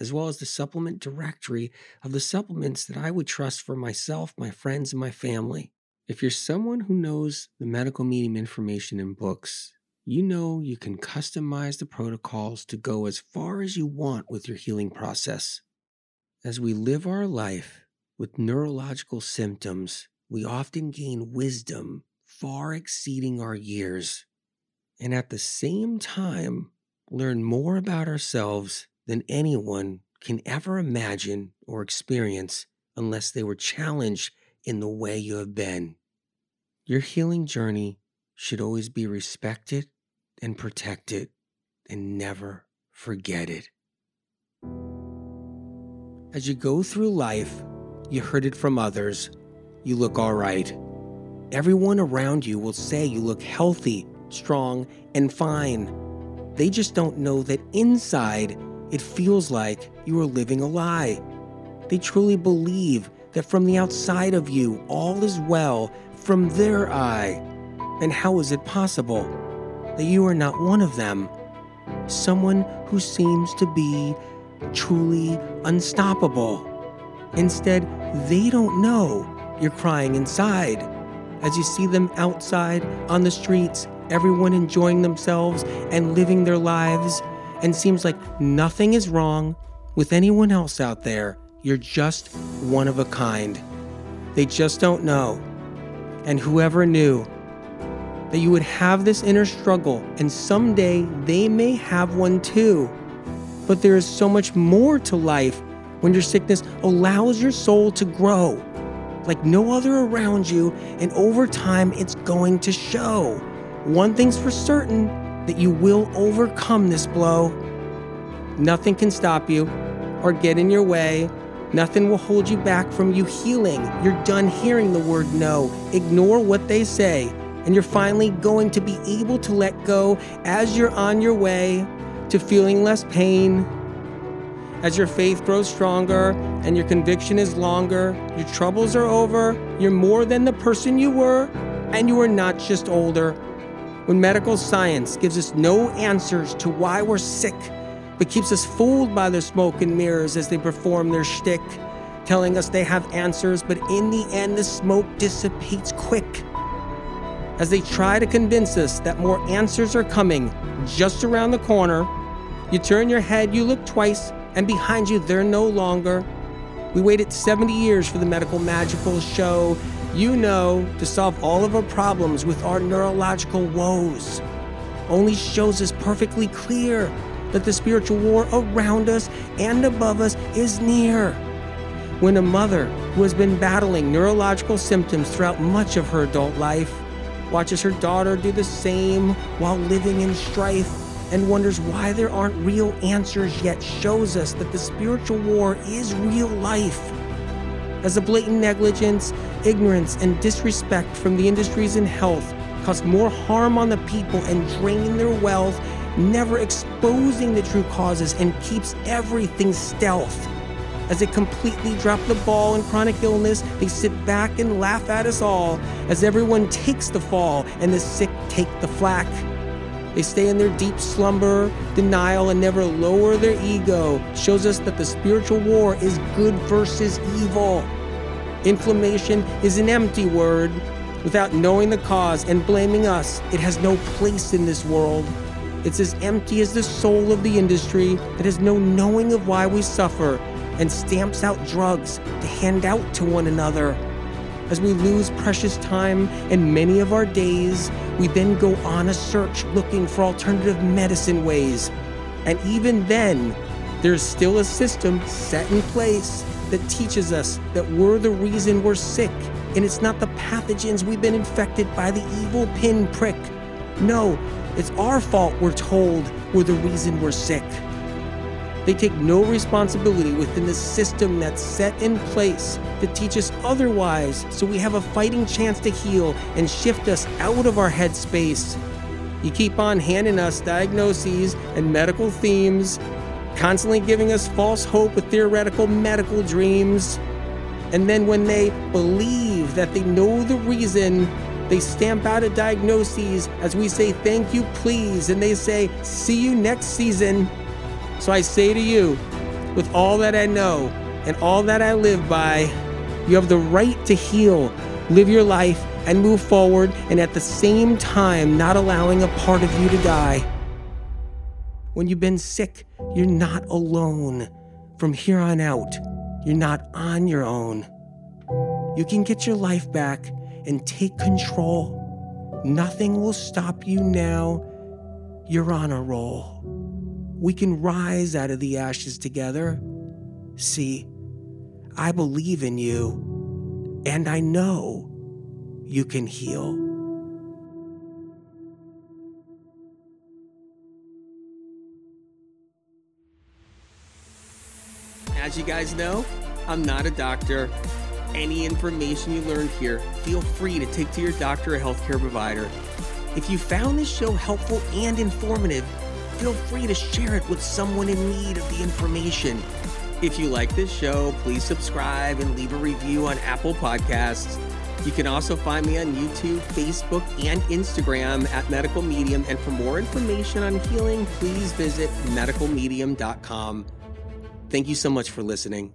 as well as the supplement directory of the supplements that I would trust for myself, my friends, and my family. If you're someone who knows the medical medium information in books, you know you can customize the protocols to go as far as you want with your healing process. As we live our life with neurological symptoms, we often gain wisdom far exceeding our years, and at the same time, learn more about ourselves than anyone can ever imagine or experience unless they were challenged in the way you have been. Your healing journey should always be respected and protected and never forget it. As you go through life, you heard it from others, you look all right. Everyone around you will say you look healthy, strong, and fine. They just don't know that inside it feels like you are living a lie. They truly believe that from the outside of you all is well from their eye. And how is it possible that you are not one of them? Someone who seems to be truly unstoppable. Instead, they don't know you're crying inside. As you see them outside on the streets, everyone enjoying themselves and living their lives, and seems like nothing is wrong with anyone else out there. You're just one of a kind. They just don't know. And whoever knew that you would have this inner struggle, and someday they may have one too. But there is so much more to life when your sickness allows your soul to grow like no other around you, and over time it's going to show. One thing's for certain that you will overcome this blow. Nothing can stop you or get in your way. Nothing will hold you back from you healing. You're done hearing the word no. Ignore what they say, and you're finally going to be able to let go as you're on your way to feeling less pain, as your faith grows stronger and your conviction is longer, your troubles are over, you're more than the person you were, and you are not just older. When medical science gives us no answers to why we're sick, but keeps us fooled by their smoke and mirrors as they perform their shtick, telling us they have answers, but in the end, the smoke dissipates quick. As they try to convince us that more answers are coming just around the corner, you turn your head, you look twice, and behind you, they're no longer. We waited 70 years for the medical magical show, you know, to solve all of our problems with our neurological woes. Only shows us perfectly clear that the spiritual war around us and above us is near. When a mother who has been battling neurological symptoms throughout much of her adult life watches her daughter do the same while living in strife and wonders why there aren't real answers yet shows us that the spiritual war is real life. As the blatant negligence, ignorance, and disrespect from the industries in health cause more harm on the people and drain their wealth, never exposing the true causes and keeps everything stealth. As they completely drop the ball in chronic illness, they sit back and laugh at us all as everyone takes the fall and the sick take the flack. They stay in their deep slumber, denial, and never lower their ego. Shows us that the spiritual war is good versus evil. Inflammation is an empty word. Without knowing the cause and blaming us, it has no place in this world. It's as empty as the soul of the industry that has no knowing of why we suffer and stamps out drugs to hand out to one another. As we lose precious time and many of our days, we then go on a search looking for alternative medicine ways. And even then, there's still a system set in place that teaches us that we're the reason we're sick. And it's not the pathogens we've been infected by the evil pinprick. No, it's our fault, we're told, we're the reason we're sick. They take no responsibility within the system that's set in place to teach us otherwise so we have a fighting chance to heal and shift us out of our headspace. You keep on handing us diagnoses and medical themes, constantly giving us false hope with theoretical medical dreams. And then when they believe that they know the reason, they stamp out a diagnosis as we say, thank you, please, and they say, see you next season. So I say to you, with all that I know and all that I live by, you have the right to heal, live your life, and move forward, and at the same time, not allowing a part of you to die. When you've been sick, you're not alone. From here on out, you're not on your own. You can get your life back and take control. Nothing will stop you now. You're on a roll. We can rise out of the ashes together. See, I believe in you, and I know you can heal. As you guys know, I'm not a doctor. Any information you learned here, feel free to take to your doctor or healthcare provider. If you found this show helpful and informative, feel free to share it with someone in need of the information. If you like this show, please subscribe and leave a review on Apple Podcasts. You can also find me on YouTube, Facebook, and Instagram at Medical Medium. And for more information on healing, please visit medicalmedium.com. Thank you so much for listening.